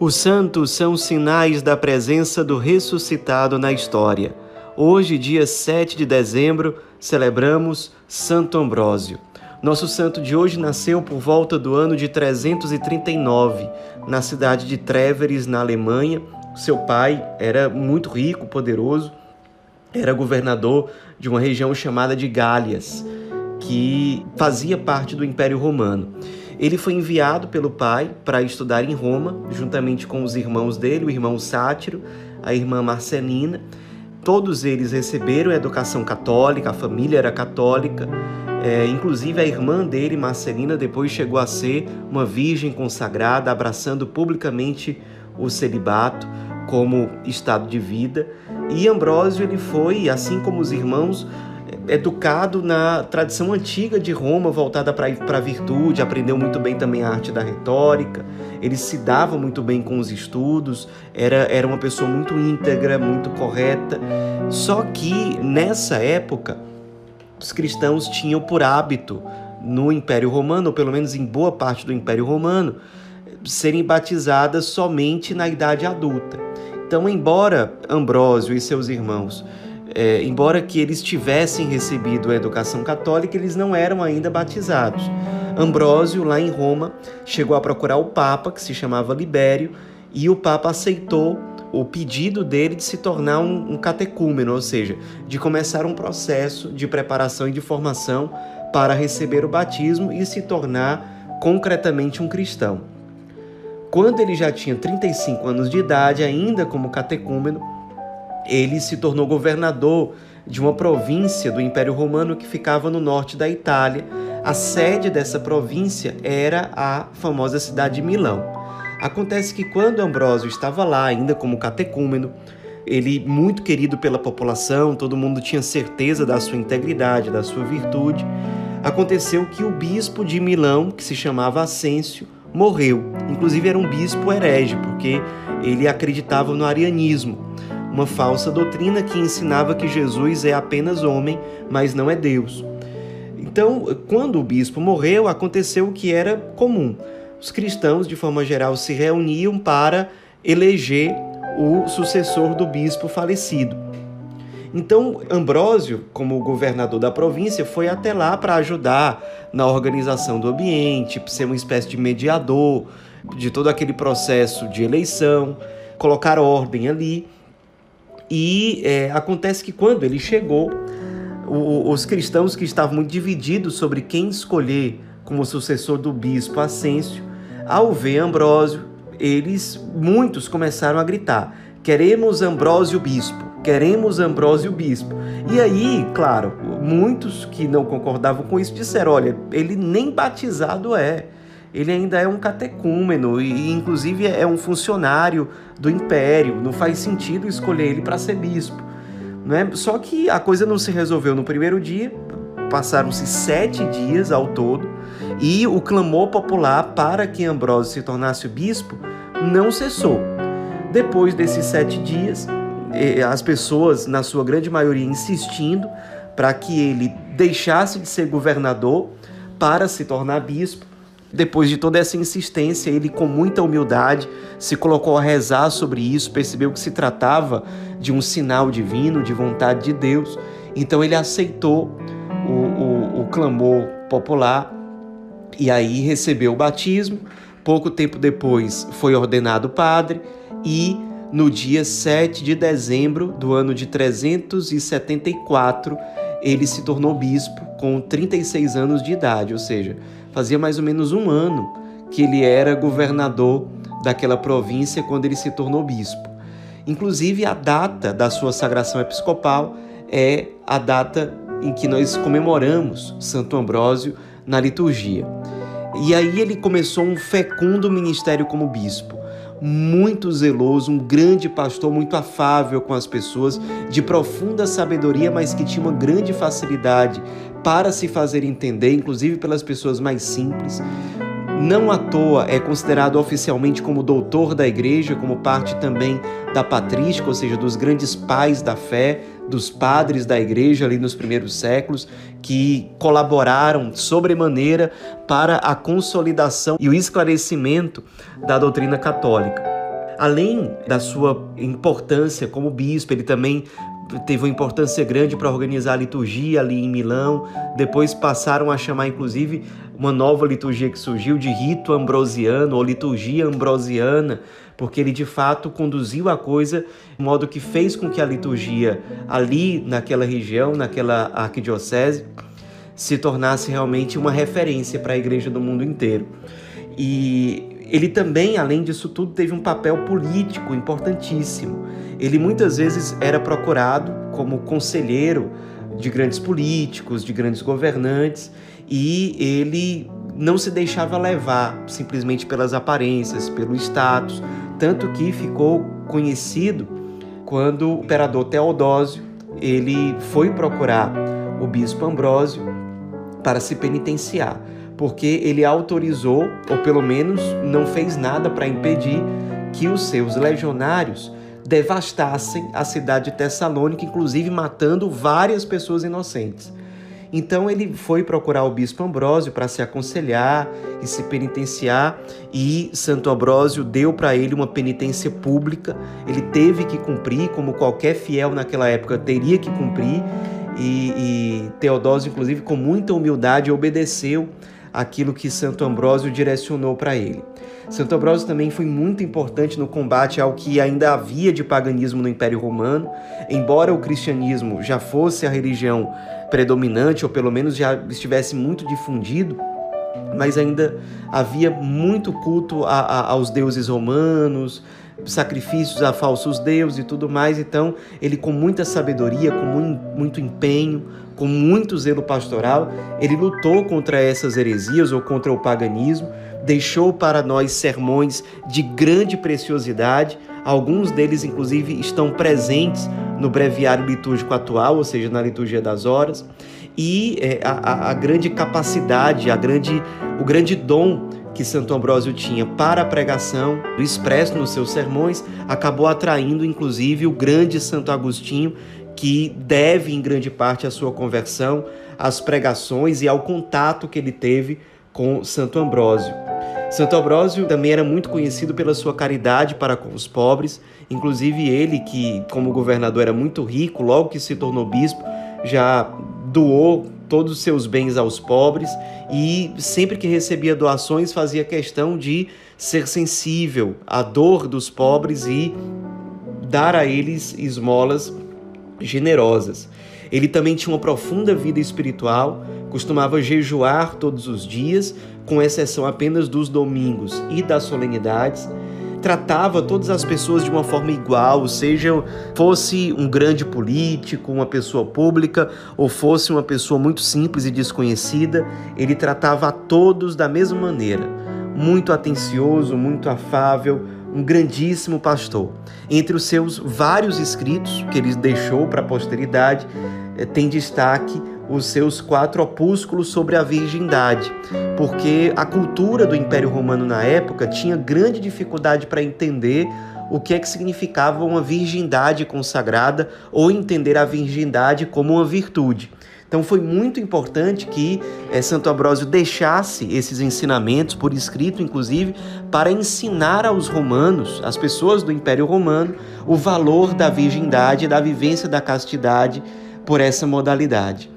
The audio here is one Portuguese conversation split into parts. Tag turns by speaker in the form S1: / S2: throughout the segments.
S1: Os santos são sinais da presença do ressuscitado na história. Hoje, dia 7 de dezembro, celebramos Santo Ambrósio. Nosso santo de hoje nasceu por volta do ano de 339, na cidade de Treveris, na Alemanha. Seu pai era muito rico, poderoso, era governador de uma região chamada de Gálias, que fazia parte do Império Romano. Ele foi enviado pelo pai para estudar em Roma, juntamente com os irmãos dele, o irmão Sátiro, a irmã Marcelina. Todos eles receberam educação católica, a família era católica. É, inclusive a irmã dele, Marcelina, depois chegou a ser uma virgem consagrada, abraçando publicamente o celibato como estado de vida. E Ambrósio ele foi, assim como os irmãos, educado na tradição antiga de Roma, voltada para a virtude, aprendeu muito bem também a arte da retórica, ele se dava muito bem com os estudos, era, era uma pessoa muito íntegra, muito correta. Só que nessa época, os cristãos tinham por hábito, no Império Romano, ou pelo menos em boa parte do Império Romano, serem batizadas somente na idade adulta. Então, embora Ambrósio e seus irmãos é, embora que eles tivessem recebido a educação católica, eles não eram ainda batizados. Ambrósio, lá em Roma, chegou a procurar o Papa, que se chamava Libério, e o Papa aceitou o pedido dele de se tornar um, um catecúmeno, ou seja, de começar um processo de preparação e de formação para receber o batismo e se tornar concretamente um cristão. Quando ele já tinha 35 anos de idade, ainda como catecúmeno, ele se tornou governador de uma província do Império Romano que ficava no norte da Itália. A sede dessa província era a famosa cidade de Milão. Acontece que quando Ambrósio estava lá, ainda como catecúmeno, ele muito querido pela população, todo mundo tinha certeza da sua integridade, da sua virtude. Aconteceu que o bispo de Milão, que se chamava Ascêncio, morreu. Inclusive era um bispo herege, porque ele acreditava no arianismo uma falsa doutrina que ensinava que Jesus é apenas homem, mas não é Deus. Então, quando o bispo morreu, aconteceu o que era comum. Os cristãos, de forma geral, se reuniam para eleger o sucessor do bispo falecido. Então, Ambrósio, como governador da província, foi até lá para ajudar na organização do ambiente, ser uma espécie de mediador de todo aquele processo de eleição, colocar ordem ali. E é, acontece que quando ele chegou, o, os cristãos que estavam muito divididos sobre quem escolher como sucessor do bispo Ascêncio, ao ver Ambrósio, eles, muitos começaram a gritar: queremos Ambrósio bispo, queremos Ambrósio bispo. E aí, claro, muitos que não concordavam com isso disseram: olha, ele nem batizado é ele ainda é um catecúmeno e, inclusive, é um funcionário do império. Não faz sentido escolher ele para ser bispo. Né? Só que a coisa não se resolveu no primeiro dia, passaram-se sete dias ao todo e o clamor popular para que Ambrósio se tornasse bispo não cessou. Depois desses sete dias, as pessoas, na sua grande maioria, insistindo para que ele deixasse de ser governador para se tornar bispo, depois de toda essa insistência, ele, com muita humildade, se colocou a rezar sobre isso, percebeu que se tratava de um sinal divino, de vontade de Deus. Então, ele aceitou o, o, o clamor popular e aí recebeu o batismo. Pouco tempo depois, foi ordenado padre e no dia 7 de dezembro do ano de 374, ele se tornou bispo com 36 anos de idade, ou seja, fazia mais ou menos um ano que ele era governador daquela província quando ele se tornou bispo. Inclusive, a data da sua sagração episcopal é a data em que nós comemoramos Santo Ambrósio na liturgia. E aí ele começou um fecundo ministério como bispo muito zeloso, um grande pastor, muito afável com as pessoas, de profunda sabedoria, mas que tinha uma grande facilidade para se fazer entender, inclusive pelas pessoas mais simples. Não à toa é considerado oficialmente como doutor da igreja, como parte também da patrística, ou seja, dos grandes pais da fé, dos padres da igreja ali nos primeiros séculos, que colaboraram sobremaneira para a consolidação e o esclarecimento da doutrina católica. Além da sua importância como bispo, ele também teve uma importância grande para organizar a liturgia ali em Milão. Depois passaram a chamar, inclusive, uma nova liturgia que surgiu de rito ambrosiano ou liturgia ambrosiana, porque ele de fato conduziu a coisa de modo que fez com que a liturgia ali naquela região, naquela arquidiocese, se tornasse realmente uma referência para a igreja do mundo inteiro. E ele também, além disso tudo, teve um papel político importantíssimo. Ele muitas vezes era procurado como conselheiro de grandes políticos, de grandes governantes, e ele não se deixava levar simplesmente pelas aparências, pelo status, tanto que ficou conhecido quando o imperador Teodósio ele foi procurar o bispo Ambrósio para se penitenciar porque ele autorizou, ou pelo menos não fez nada para impedir, que os seus legionários devastassem a cidade de Tessalônica, inclusive matando várias pessoas inocentes. Então ele foi procurar o bispo Ambrósio para se aconselhar e se penitenciar, e Santo Ambrósio deu para ele uma penitência pública. Ele teve que cumprir, como qualquer fiel naquela época teria que cumprir, e, e Teodósio, inclusive, com muita humildade, obedeceu aquilo que Santo Ambrósio direcionou para ele. Santo Ambrósio também foi muito importante no combate ao que ainda havia de paganismo no Império Romano, embora o cristianismo já fosse a religião predominante, ou pelo menos já estivesse muito difundido, mas ainda havia muito culto a, a, aos deuses romanos, sacrifícios a falsos deuses e tudo mais. Então, ele, com muita sabedoria, com muito empenho, com muito zelo pastoral, ele lutou contra essas heresias ou contra o paganismo, deixou para nós sermões de grande preciosidade. Alguns deles, inclusive, estão presentes no breviário litúrgico atual, ou seja, na liturgia das horas, e é, a, a grande capacidade, a grande, o grande dom que Santo Ambrósio tinha para a pregação, expresso nos seus sermões, acabou atraindo inclusive o grande Santo Agostinho, que deve em grande parte a sua conversão às pregações e ao contato que ele teve com Santo Ambrósio. Santo Ambrósio também era muito conhecido pela sua caridade para com os pobres, inclusive ele que, como governador, era muito rico, logo que se tornou bispo, já doou todos os seus bens aos pobres e sempre que recebia doações fazia questão de ser sensível à dor dos pobres e dar a eles esmolas generosas. Ele também tinha uma profunda vida espiritual, costumava jejuar todos os dias, com exceção apenas dos domingos e das solenidades tratava todas as pessoas de uma forma igual, seja fosse um grande político, uma pessoa pública ou fosse uma pessoa muito simples e desconhecida, ele tratava a todos da mesma maneira. Muito atencioso, muito afável, um grandíssimo pastor. Entre os seus vários escritos que ele deixou para a posteridade, eh, tem destaque os seus quatro opúsculos sobre a virgindade, porque a cultura do Império Romano na época tinha grande dificuldade para entender o que é que significava uma virgindade consagrada ou entender a virgindade como uma virtude. Então foi muito importante que é, Santo Ambrósio deixasse esses ensinamentos por escrito, inclusive, para ensinar aos romanos, às pessoas do Império Romano, o valor da virgindade, da vivência da castidade por essa modalidade.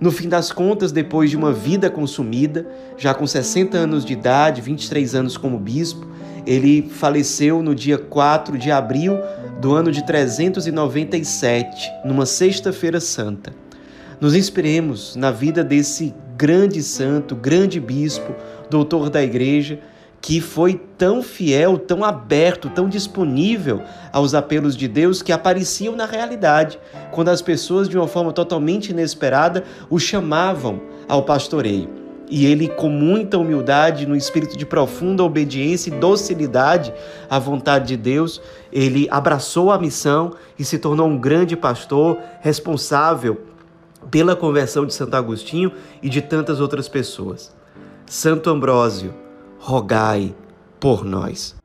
S1: No fim das contas, depois de uma vida consumida, já com 60 anos de idade, 23 anos como bispo, ele faleceu no dia 4 de abril do ano de 397, numa sexta-feira santa. Nos inspiremos na vida desse grande santo, grande bispo, doutor da igreja, que foi tão fiel, tão aberto, tão disponível aos apelos de Deus que apareciam na realidade, quando as pessoas, de uma forma totalmente inesperada, o chamavam ao pastoreio. E ele, com muita humildade, no espírito de profunda obediência e docilidade à vontade de Deus, ele abraçou a missão e se tornou um grande pastor responsável pela conversão de Santo Agostinho e de tantas outras pessoas. Santo Ambrósio, rogai por nós.